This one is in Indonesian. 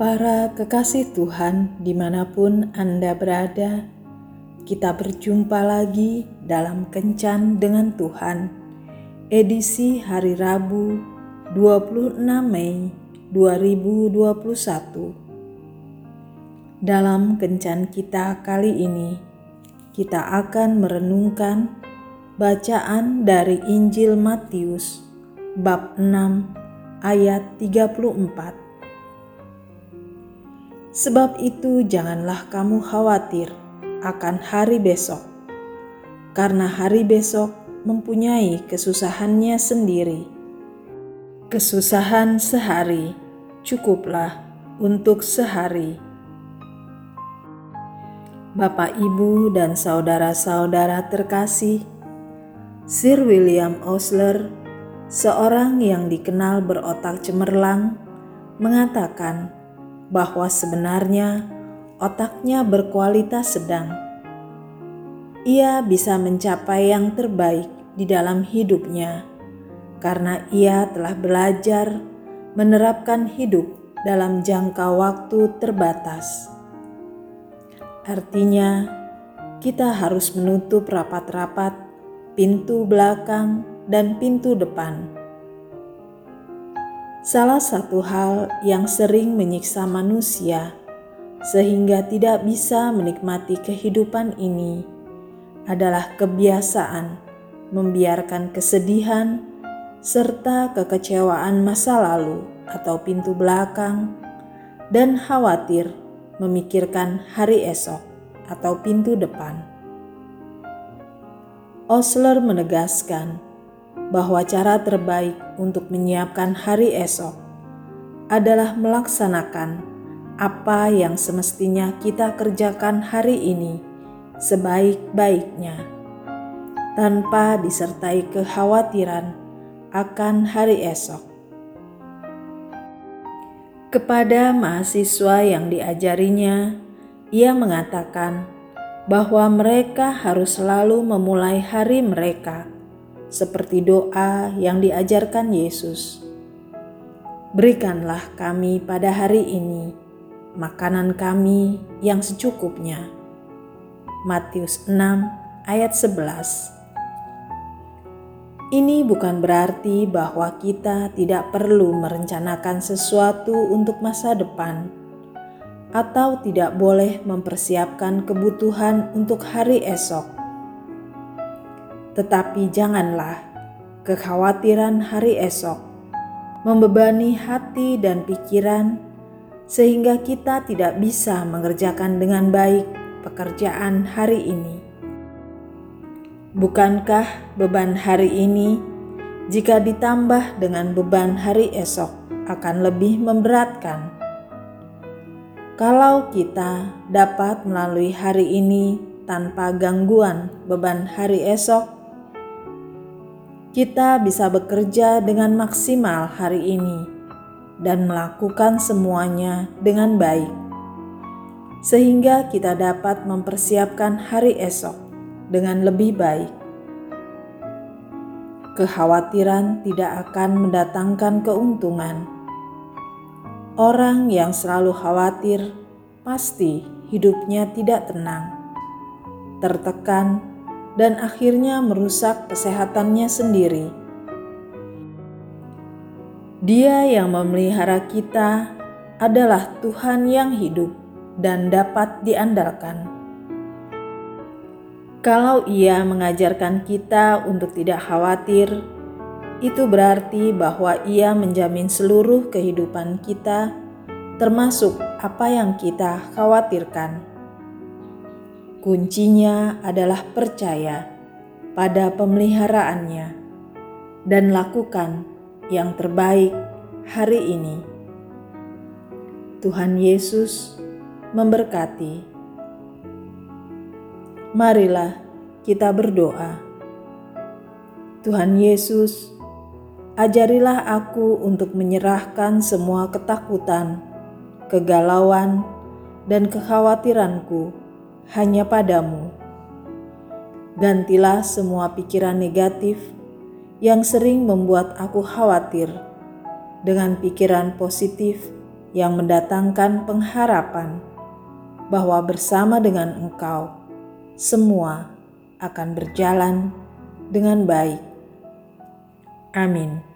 Para kekasih Tuhan, di mana pun Anda berada, kita berjumpa lagi dalam Kencan dengan Tuhan, edisi hari Rabu 26 Mei 2021. Dalam Kencan kita kali ini, kita akan merenungkan bacaan dari Injil Matius bab 6 ayat 34 Sebab itu, janganlah kamu khawatir akan hari besok, karena hari besok mempunyai kesusahannya sendiri. Kesusahan sehari cukuplah untuk sehari. Bapak, ibu, dan saudara-saudara terkasih, Sir William Osler, seorang yang dikenal berotak cemerlang, mengatakan bahwa sebenarnya otaknya berkualitas sedang. Ia bisa mencapai yang terbaik di dalam hidupnya karena ia telah belajar menerapkan hidup dalam jangka waktu terbatas. Artinya, kita harus menutup rapat-rapat pintu belakang dan pintu depan Salah satu hal yang sering menyiksa manusia sehingga tidak bisa menikmati kehidupan ini adalah kebiasaan membiarkan kesedihan serta kekecewaan masa lalu atau pintu belakang dan khawatir memikirkan hari esok atau pintu depan. Osler menegaskan bahwa cara terbaik untuk menyiapkan hari esok adalah melaksanakan apa yang semestinya kita kerjakan hari ini sebaik-baiknya, tanpa disertai kekhawatiran akan hari esok. Kepada mahasiswa yang diajarinya, ia mengatakan bahwa mereka harus selalu memulai hari mereka seperti doa yang diajarkan Yesus. Berikanlah kami pada hari ini makanan kami yang secukupnya. Matius 6 ayat 11 Ini bukan berarti bahwa kita tidak perlu merencanakan sesuatu untuk masa depan atau tidak boleh mempersiapkan kebutuhan untuk hari esok tetapi janganlah kekhawatiran hari esok membebani hati dan pikiran, sehingga kita tidak bisa mengerjakan dengan baik pekerjaan hari ini. Bukankah beban hari ini, jika ditambah dengan beban hari esok, akan lebih memberatkan? Kalau kita dapat melalui hari ini tanpa gangguan beban hari esok, kita bisa bekerja dengan maksimal hari ini dan melakukan semuanya dengan baik, sehingga kita dapat mempersiapkan hari esok dengan lebih baik. Kekhawatiran tidak akan mendatangkan keuntungan. Orang yang selalu khawatir pasti hidupnya tidak tenang, tertekan dan akhirnya merusak kesehatannya sendiri. Dia yang memelihara kita adalah Tuhan yang hidup dan dapat diandalkan. Kalau Ia mengajarkan kita untuk tidak khawatir, itu berarti bahwa Ia menjamin seluruh kehidupan kita, termasuk apa yang kita khawatirkan. Kuncinya adalah percaya pada pemeliharaannya dan lakukan yang terbaik hari ini. Tuhan Yesus memberkati. Marilah kita berdoa. Tuhan Yesus, ajarilah aku untuk menyerahkan semua ketakutan, kegalauan, dan kekhawatiranku hanya padamu. Gantilah semua pikiran negatif yang sering membuat aku khawatir dengan pikiran positif yang mendatangkan pengharapan bahwa bersama dengan Engkau semua akan berjalan dengan baik. Amin.